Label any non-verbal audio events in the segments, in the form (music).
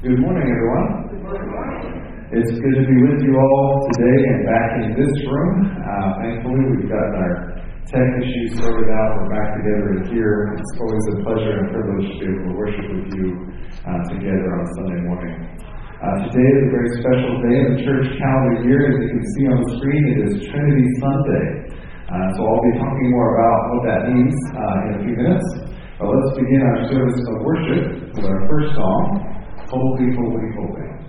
Good morning, everyone. It's good to be with you all today and back in this room. Uh, thankfully, we've got our tech issues sorted out. We're back together here. It's always a pleasure and privilege to be able to worship with you uh, together on Sunday morning. Uh, today is a very special day in the church calendar year. As you can see on the screen, it is Trinity Sunday. Uh, so I'll be talking more about what that means uh, in a few minutes. But let's begin our service of worship with our first song, Holy, Holy, Holy.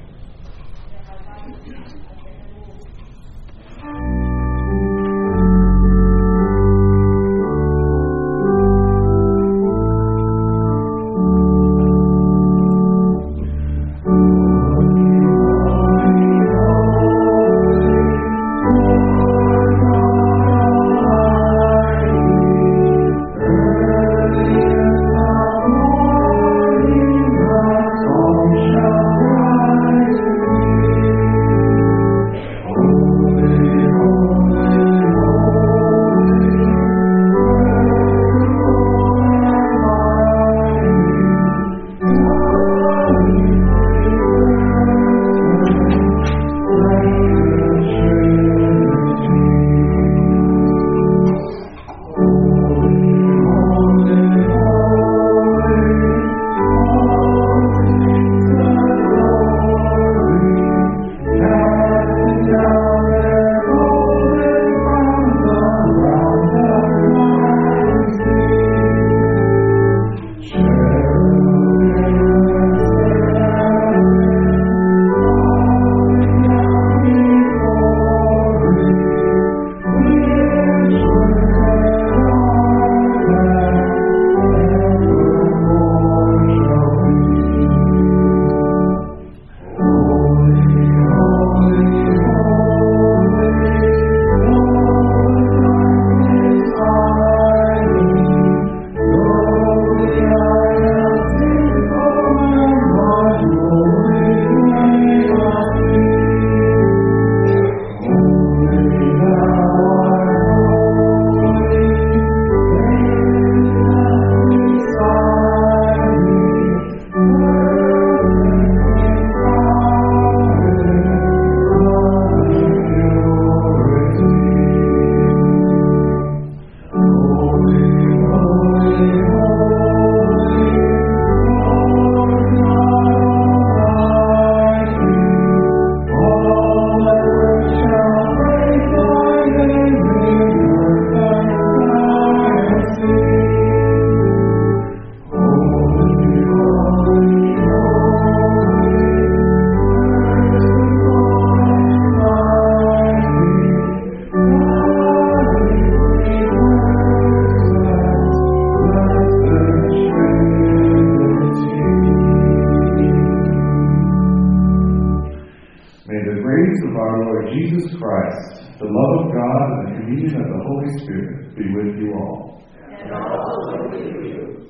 God, and the communion of the Holy Spirit be with you all. And also with you,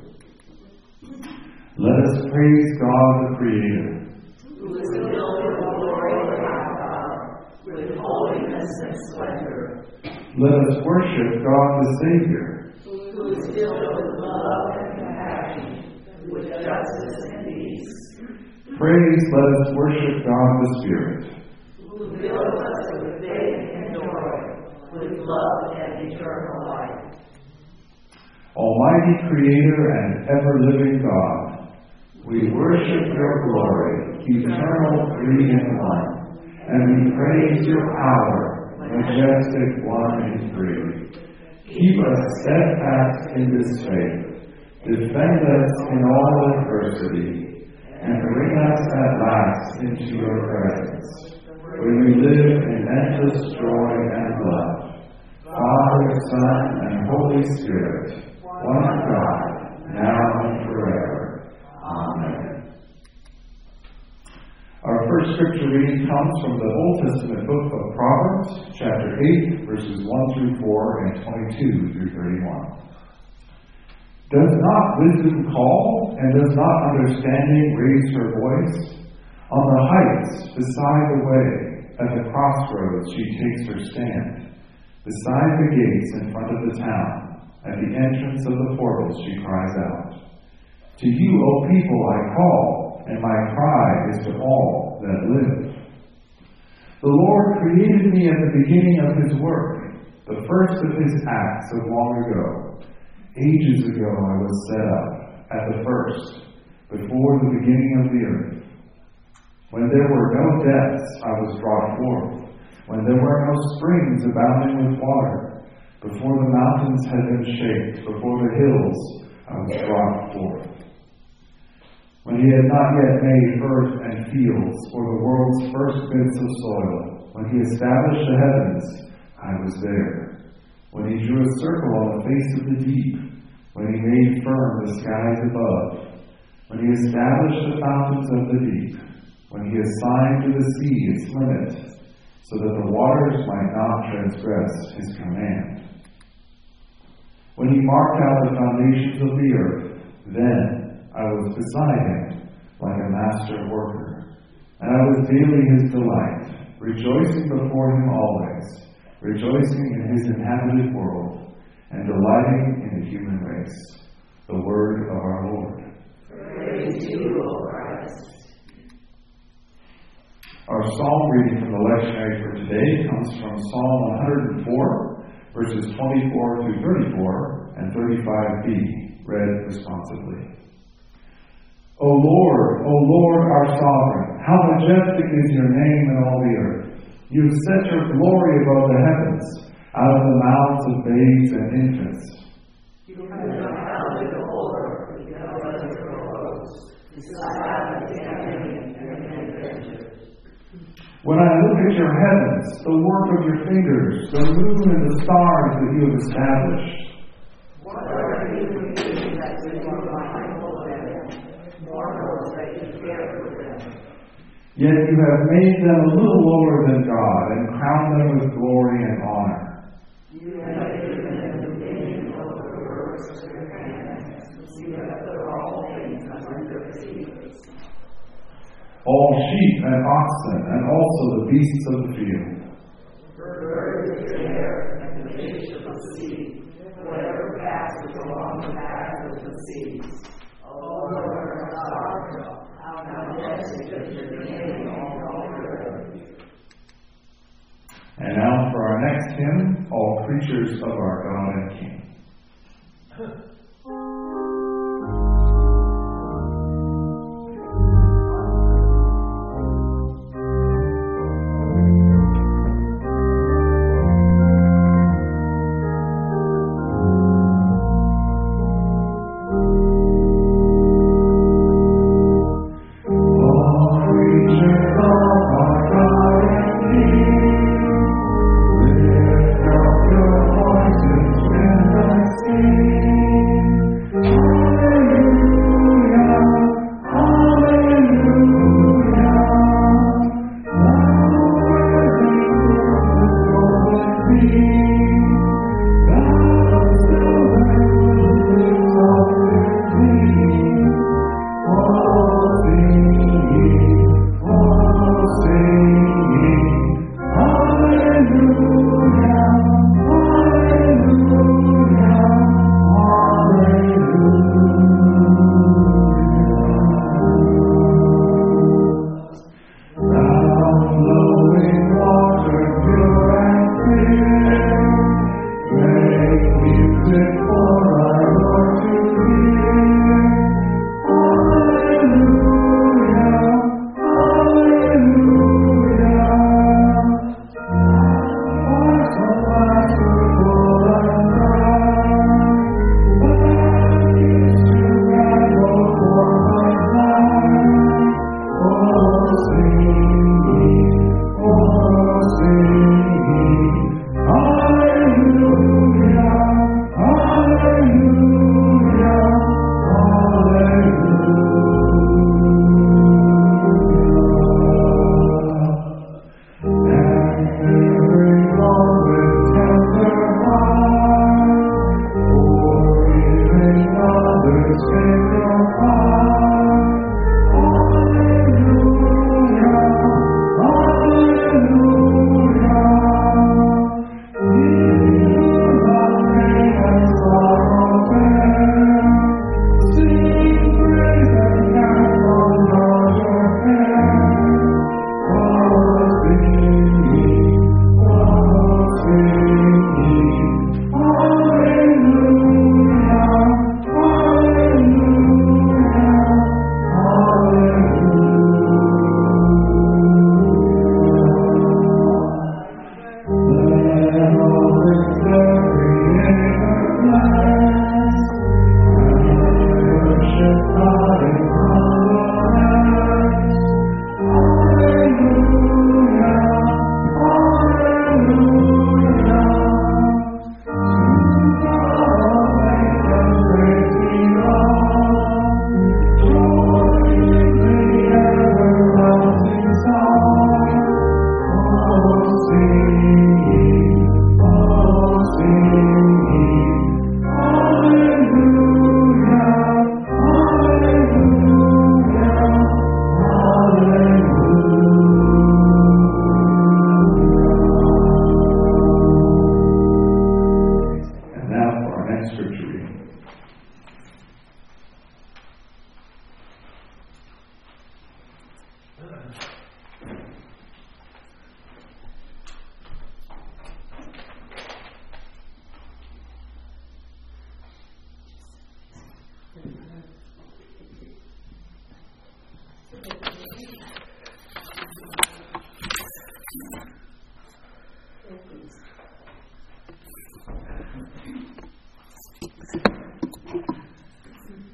Let us praise God the Creator. who is filled with the glory of our God, with holiness and splendor, Let us worship God the Savior. who is filled with love and compassion, with justice and peace, Praise, let us worship God the Spirit. who fills us with faith and joy, with love and eternal life. Almighty Creator and ever living God, we worship your glory, eternal, three in one, and we praise your power, majestic one in three. Keep us steadfast in this faith, defend us in all adversity, and bring us at last into your presence, where we live in endless joy and love. Father, Son, and Holy Spirit, one God, now and forever. Amen. Our first scripture reading comes from the Old Testament book of Proverbs, chapter 8, verses 1 through 4 and 22 through 31. Does not wisdom call, and does not understanding raise her voice? On the heights, beside the way, at the crossroads, she takes her stand. Beside the gates in front of the town, at the entrance of the portals, she cries out. To you, O people, I call, and my cry is to all that live. The Lord created me at the beginning of his work, the first of his acts of long ago. Ages ago I was set up, at the first, before the beginning of the earth. When there were no depths, I was brought forth when there were no springs abounding with water, before the mountains had been shaped, before the hills I brought forth. When he had not yet made earth and fields, or the world's first bits of soil, when he established the heavens, I was there. When he drew a circle on the face of the deep, when he made firm the skies above, when he established the fountains of the deep, when he assigned to the sea its limit, so that the waters might not transgress his command. When he marked out the foundations of the earth, then I was beside him like a master worker, and I was daily his delight, rejoicing before him always, rejoicing in his inhabited world, and delighting in the human race. The word of our Lord. Praise you, O Christ. Our psalm reading from the lectionary for today comes from Psalm 104, verses 24 through 34 and 35b, read responsively. O Lord, O Lord our sovereign, how majestic is your name in all the earth. You have set your glory above the heavens, out of the mouths of babes and infants. You have the whole earth rose, beside the When I look at your heavens, the work of your fingers, the moon and the stars that you have established, What are human beings that you are mindful of them, mortals that you care for them? yet you have made them a little lower than God and crowned them with glory and honor. You have given them dominion over the works of your hands. You have put all things under their feet. All sheep and oxen, and also the beasts of the field, birds of the air and the fish of the sea, whatever passes along the path of the seas. Lord our how majestic is your name. And now for our next hymn, All Creatures of Our God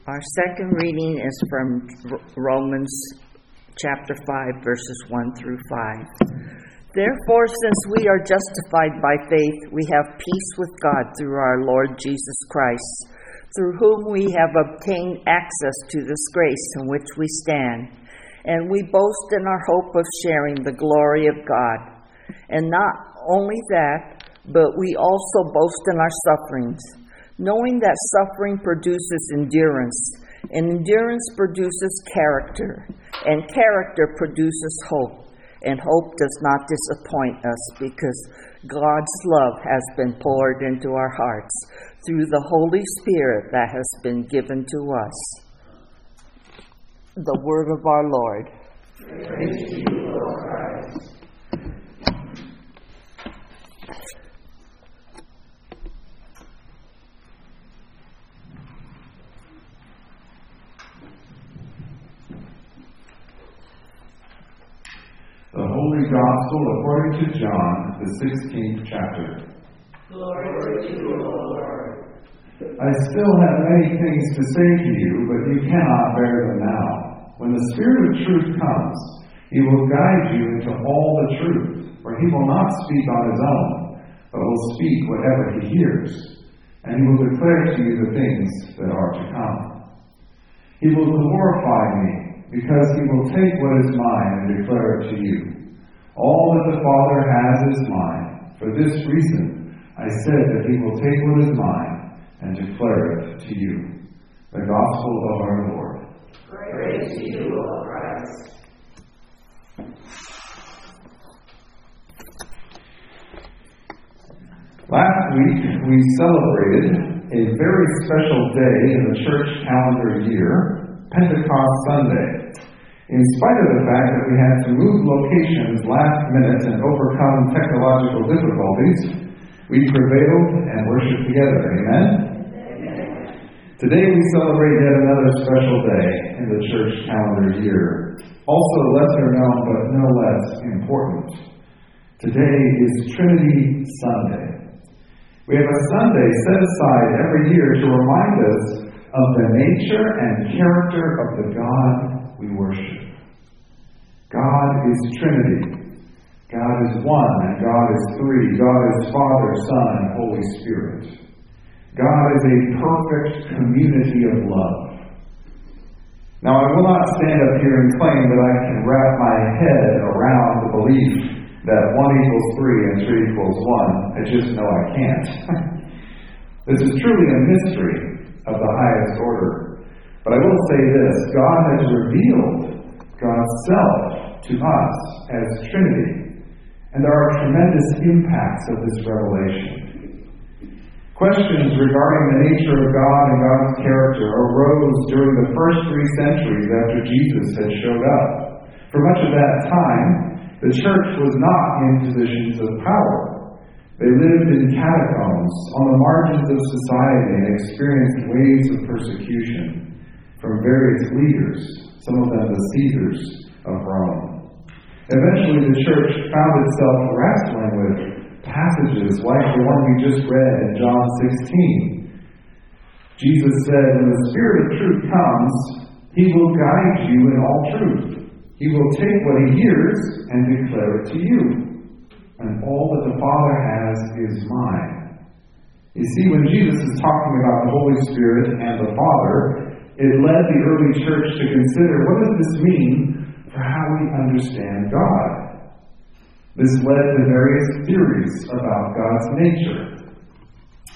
Our second reading is from Romans chapter 5, verses 1 through 5. Therefore, since we are justified by faith, we have peace with God through our Lord Jesus Christ, through whom we have obtained access to this grace in which we stand, and we boast in our hope of sharing the glory of God. And not only that, but we also boast in our sufferings knowing that suffering produces endurance, and endurance produces character, and character produces hope. And hope does not disappoint us because God's love has been poured into our hearts through the Holy Spirit that has been given to us. The word of our Lord. You, Lord The Gospel according to John, the 16th chapter. Glory to you, Lord. I still have many things to say to you, but you cannot bear them now. When the Spirit of truth comes, he will guide you into all the truth, for he will not speak on his own, but will speak whatever he hears, and he will declare to you the things that are to come. He will glorify me because he will take what is mine and declare it to you. All that the Father has is mine. For this reason, I said that he will take what is mine and declare it to you. The Gospel of our Lord. Praise to you, O Christ. Last week, we celebrated a very special day in the church calendar year, Pentecost Sunday. In spite of the fact that we had to move locations last minute and overcome technological difficulties, we prevailed and worshiped together. Amen? Today we celebrate yet another special day in the church calendar year. Also lesser known but no less important. Today is Trinity Sunday. We have a Sunday set aside every year to remind us of the nature and character of the God we worship. God is Trinity. God is one and God is three. God is Father, Son, and Holy Spirit. God is a perfect community of love. Now, I will not stand up here and claim that I can wrap my head around the belief that 1 equals 3 and 3 equals 1. I just know I can't. (laughs) this is truly a mystery of the highest order. But I will say this God has revealed God's self to us as Trinity, and there are tremendous impacts of this revelation. Questions regarding the nature of God and God's character arose during the first three centuries after Jesus had showed up. For much of that time, the church was not in positions of power. They lived in catacombs on the margins of society and experienced waves of persecution from various leaders, some of them the Caesars of Rome. Eventually, the church found itself wrestling with passages like the one we just read in John 16. Jesus said, When the Spirit of truth comes, he will guide you in all truth. He will take what he hears and declare it to you and all that the Father has is mine. You see, when Jesus is talking about the Holy Spirit and the Father, it led the early church to consider what does this mean for how we understand God? This led to various theories about God's nature.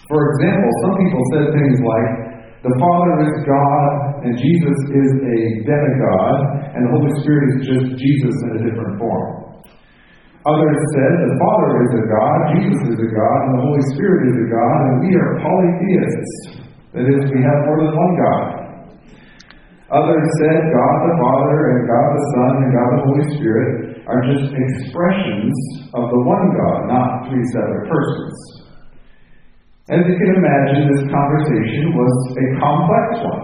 For example, some people said things like, the Father is God, and Jesus is a demigod, and the Holy Spirit is just Jesus in a different form. Others said the Father is a God, Jesus is a God, and the Holy Spirit is a God, and we are polytheists. That is, we have more than one God. Others said God the Father and God the Son and God the Holy Spirit are just expressions of the one God, not three separate persons. As you can imagine, this conversation was a complex one.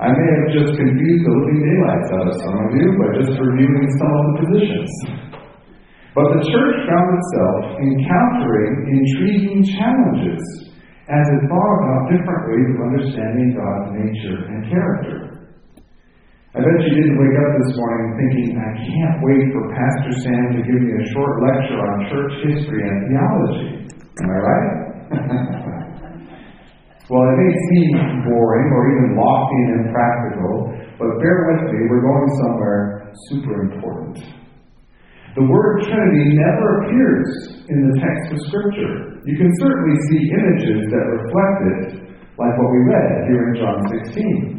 I may have just confused the living daylights out of some of you by just reviewing some of the positions. But the church found itself encountering intriguing challenges as it thought about different ways of understanding God's nature and character. I bet you didn't wake up this morning thinking, I can't wait for Pastor Sam to give me a short lecture on church history and theology. Am I right? (laughs) well, it may seem boring or even lofty and impractical, but bear with me, we're going somewhere super important. The word Trinity never appears in the text of Scripture. You can certainly see images that reflect it, like what we read here in John 16.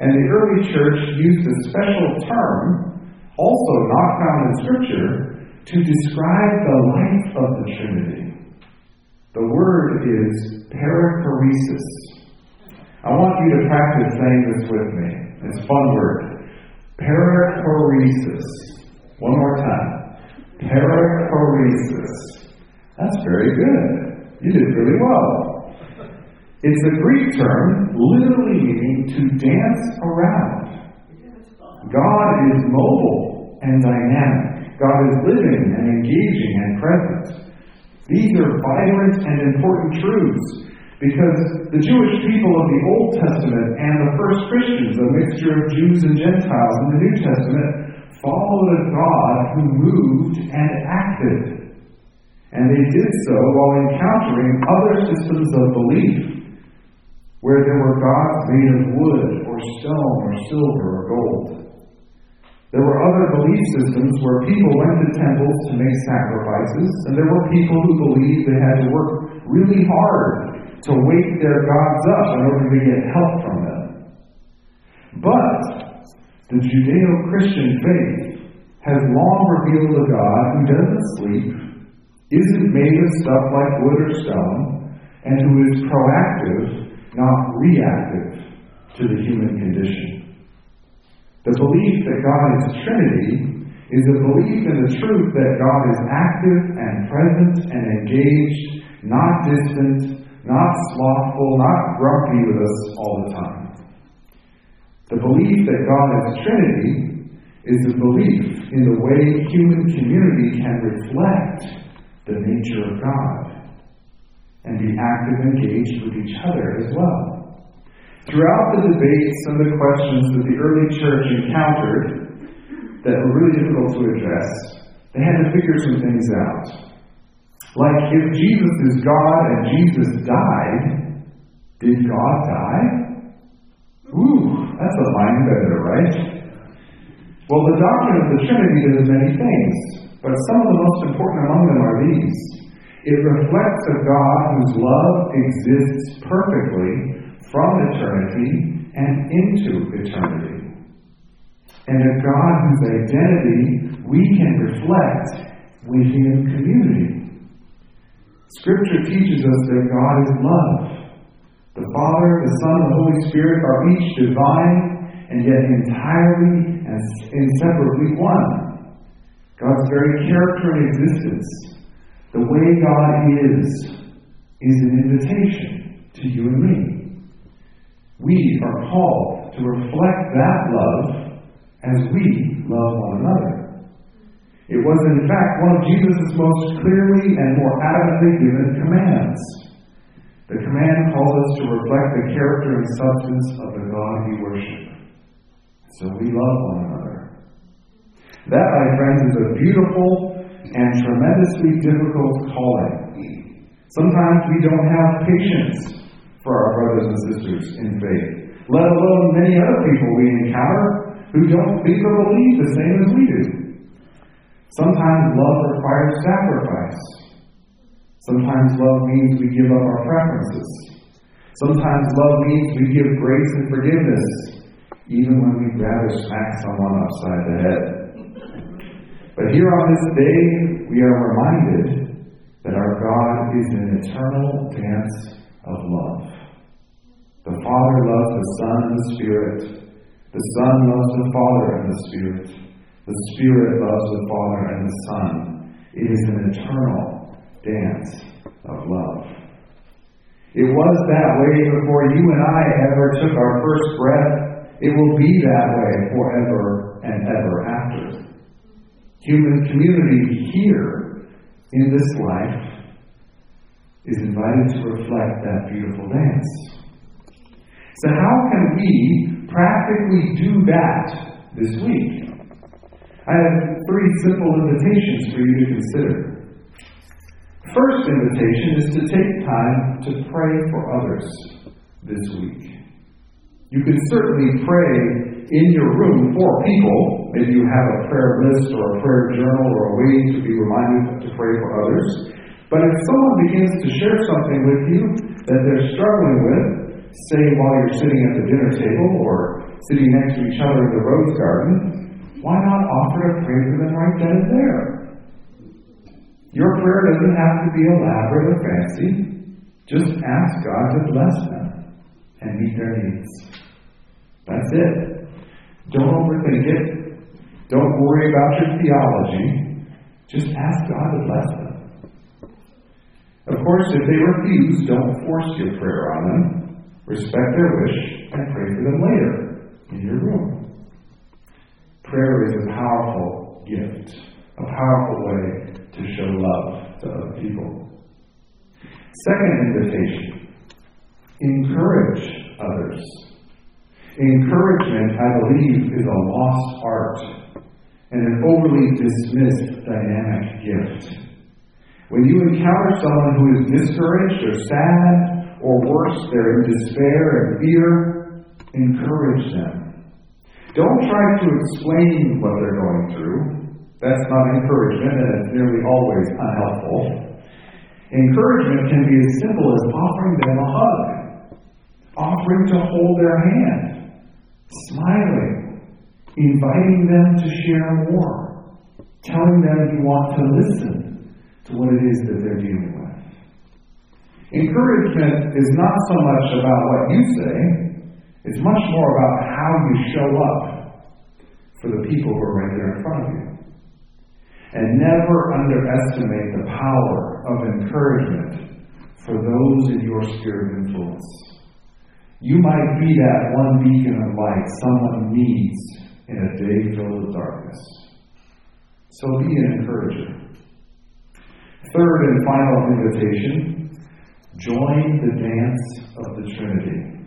And the early church used a special term, also not found in Scripture, to describe the life of the Trinity. The word is perichoresis. I want you to practice saying this with me. It's a fun word. Perichoresis. One more time. Perichoresis. That's very good. You did really well. It's a Greek term literally meaning to dance around. God is mobile and dynamic. God is living and engaging and present. These are vibrant and important truths because the Jewish people of the Old Testament and the first Christians, a mixture of Jews and Gentiles in the New Testament, followed a God who moved and acted. And they did so while encountering other systems of belief where there were gods made of wood or stone or silver or gold. There were other belief systems where people went to temples to make sacrifices, and there were people who believed they had to work really hard to wake their gods up in order to get help from them. But the Judeo Christian faith has long revealed a God who doesn't sleep, isn't made of stuff like wood or stone, and who is proactive not reactive to the human condition. The belief that God is Trinity is a belief in the truth that God is active and present and engaged, not distant, not slothful, not grumpy with us all the time. The belief that God is Trinity is a belief in the way human community can reflect the nature of God and be active and engaged with each other as well. Throughout the debates and the questions that the early church encountered that were really difficult to address, they had to figure some things out. Like, if Jesus is God and Jesus died, did God die? Ooh, that's a mind bender, right? Well, the doctrine of the Trinity does many things, but some of the most important among them are these. It reflects a God whose love exists perfectly from eternity and into eternity. And a God whose identity we can reflect within community. Scripture teaches us that God is love. The Father, the Son, and the Holy Spirit are each divine and yet entirely and inseparably one. God's very character and existence the way God is, is an invitation to you and me. We are called to reflect that love as we love one another. It was, in fact, one of Jesus' most clearly and more adamantly given commands. The command calls us to reflect the character and substance of the God we worship. So we love one another. That, my friends, is a beautiful and tremendously difficult calling. Sometimes we don't have patience for our brothers and sisters in faith, let alone many other people we encounter who don't think or believe the same as we do. Sometimes love requires sacrifice. Sometimes love means we give up our preferences. Sometimes love means we give grace and forgiveness, even when we'd rather smack someone upside the head. But here on this day, we are reminded that our God is an eternal dance of love. The Father loves the Son and the Spirit. The Son loves the Father and the Spirit. The Spirit loves the Father and the Son. It is an eternal dance of love. It was that way before you and I ever took our first breath. It will be that way forever and ever after. Human community here in this life is invited to reflect that beautiful dance. So, how can we practically do that this week? I have three simple invitations for you to consider. First invitation is to take time to pray for others this week. You can certainly pray in your room for people. Maybe you have a prayer list or a prayer journal or a way to be reminded to pray for others. But if someone begins to share something with you that they're struggling with, say while you're sitting at the dinner table or sitting next to each other in the rose garden, why not offer to pray for them right then and there? Your prayer doesn't have to be elaborate or fancy. Just ask God to bless them and meet their needs. That's it. Don't overthink it. Don't worry about your theology. Just ask God to bless them. Of course, if they refuse, don't force your prayer on them. Respect their wish and pray for them later in your room. Prayer is a powerful gift, a powerful way to show love to other people. Second invitation encourage others. Encouragement, I believe, is a lost art and an overly dismissed dynamic gift. When you encounter someone who is discouraged or sad, or worse, they're in despair and fear, encourage them. Don't try to explain what they're going through. That's not encouragement, and it's nearly always unhelpful. Encouragement can be as simple as offering them a hug, offering to hold their hand, smiling, inviting them to share more, telling them you want to listen to what it is that they're dealing with. Encouragement is not so much about what you say, it's much more about how you show up for the people who are right there in front of you. And never underestimate the power of encouragement for those in your sphere of influence. You might be that one beacon of light someone needs in a day filled with darkness. So be an encourager. Third and final invitation join the dance of the Trinity.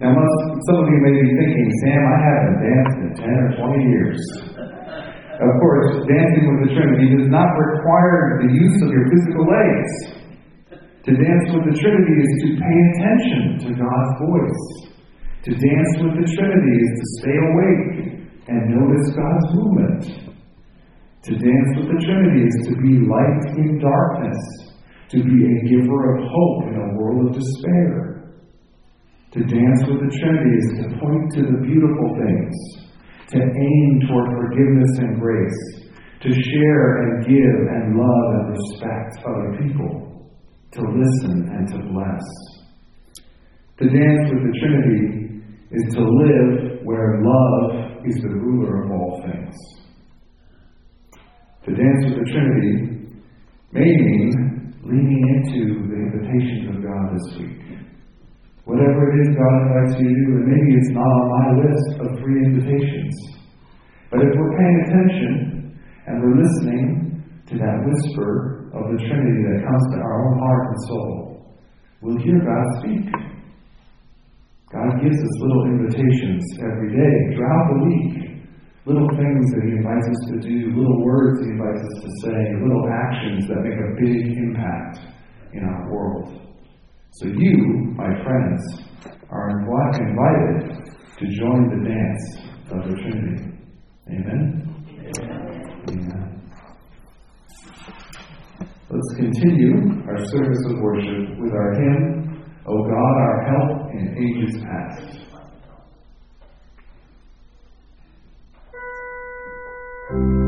Now, some of you may be thinking, Sam, I haven't danced in 10 or 20 years. Of course, dancing with the Trinity does not require the use of your physical legs. To dance with the Trinity is to pay attention to God's voice. To dance with the Trinity is to stay awake and notice God's movement. To dance with the Trinity is to be light in darkness, to be a giver of hope in a world of despair. To dance with the Trinity is to point to the beautiful things, to aim toward forgiveness and grace, to share and give and love and respect other people, to listen and to bless. To dance with the Trinity is to live where love is the ruler of all things. To dance with the Trinity may mean leaning into the invitations of God this week. Whatever it is God invites you to do, and maybe it's not on my list of three invitations. But if we're paying attention and we're listening to that whisper of the Trinity that comes to our own heart and soul, we'll hear God speak. God gives us little invitations every day, throughout the week. Little things that He invites us to do, little words He invites us to say, little actions that make a big impact in our world. So you, my friends, are invited to join the dance of the Trinity. Amen? Amen. Let's continue our service of worship with our hymn, O God, our help in ages past. Thank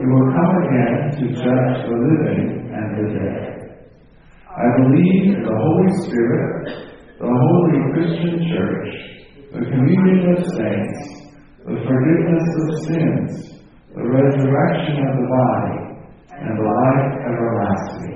He will come again to judge the living and the dead. I believe in the Holy Spirit, the holy Christian Church, the communion of saints, the forgiveness of sins, the resurrection of the body, and life everlasting.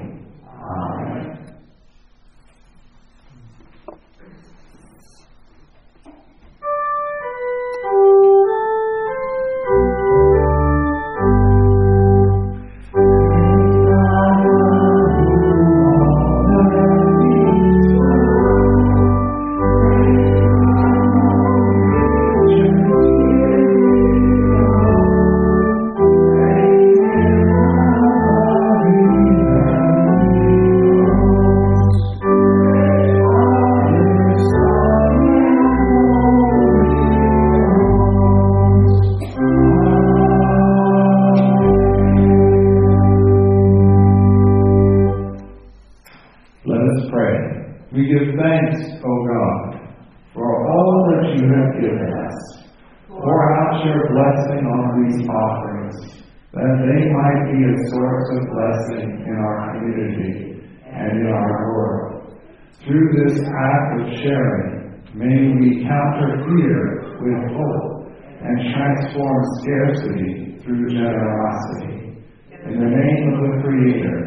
And transform scarcity through generosity. In the name of the Creator,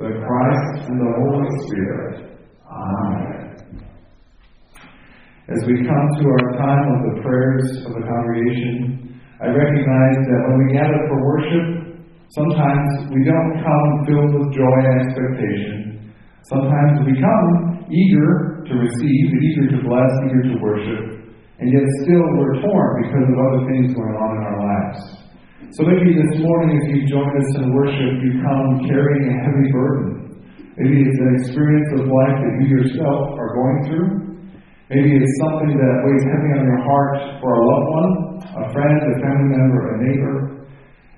the Christ and the Holy Spirit. Amen. As we come to our time of the prayers of the congregation, I recognize that when we gather for worship, sometimes we don't come filled with joy and expectation. Sometimes we come eager to receive, eager to bless, eager to worship, and yet still we're torn because of other things going on in our lives. So maybe this morning, as you join us in worship, you come carrying a heavy burden. Maybe it's an experience of life that you yourself are going through. Maybe it's something that weighs heavy on your heart for a loved one, a friend, a family member, a neighbor.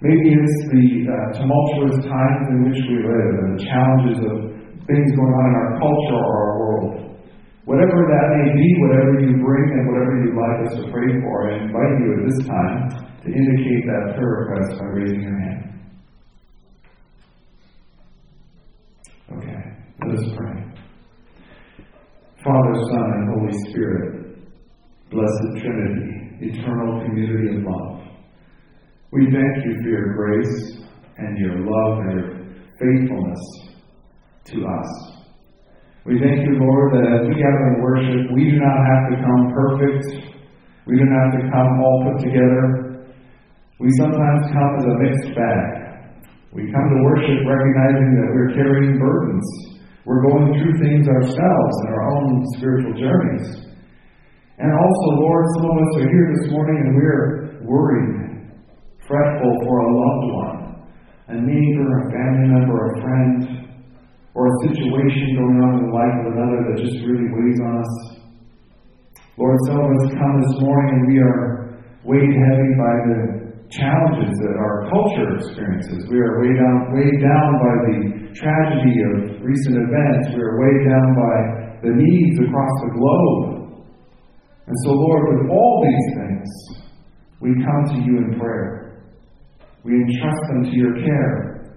Maybe it's the uh, tumultuous times in which we live and the challenges of things going on in our culture or our world. Whatever that may be, whatever you bring and whatever you'd like us to pray for, I invite you at this time to indicate that prayer request by raising your hand. Okay, let us pray. Father, Son, and Holy Spirit, blessed Trinity, eternal community of love, we thank you for your grace and your love and your faithfulness to us. We thank you, Lord, that as we gather in worship, we do not have to come perfect. We do not have to come all put together. We sometimes come as a mixed bag. We come to worship recognizing that we're carrying burdens. We're going through things ourselves in our own spiritual journeys. And also, Lord, some of us are here this morning and we're worried, fretful for a loved one, a neighbor, a family member, a friend, or a situation going on in the life of another that just really weighs on us. Lord, some of us come this morning and we are weighed heavy by the challenges that our culture experiences. We are weighed down, weighed down by the tragedy of recent events. We are weighed down by the needs across the globe. And so, Lord, with all these things, we come to you in prayer. We entrust them to your care.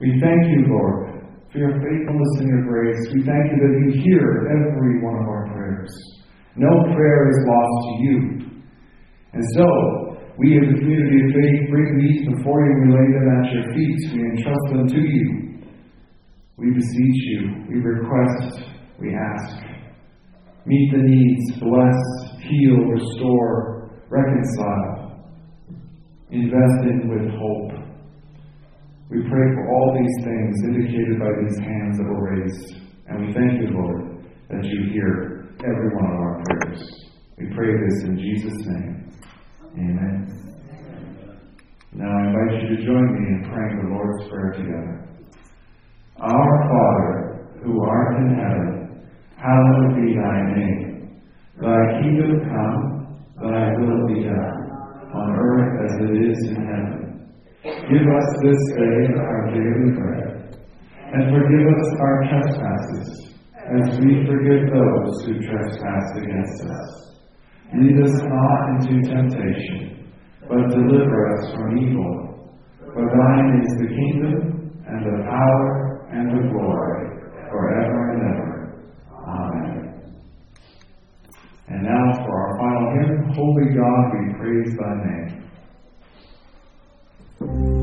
We thank you, Lord, for your faithfulness and your grace. We thank you that you hear every one of our prayers. No prayer is lost to you. And so, we as a community of faith bring these before you and we lay them at your feet. We entrust them to you. We beseech you. We request. We ask. Meet the needs. Bless, heal, restore, reconcile. Invest in with hope. We pray for all these things indicated by these hands that were raised And we thank you, Lord, that you hear every one of our prayers. We pray this in Jesus' name. Amen. Now I invite you to join me in praying the Lord's Prayer together. Our Father, who art in heaven, hallowed be thy name. Thy kingdom come, thy will be done, on earth as it is in heaven. Give us this day our daily bread, and forgive us our trespasses, as we forgive those who trespass against us. Lead us not into temptation, but deliver us from evil. For thine is the kingdom, and the power, and the glory, forever and ever. Amen. And now for our final hymn, Holy God, we praise thy name. Go in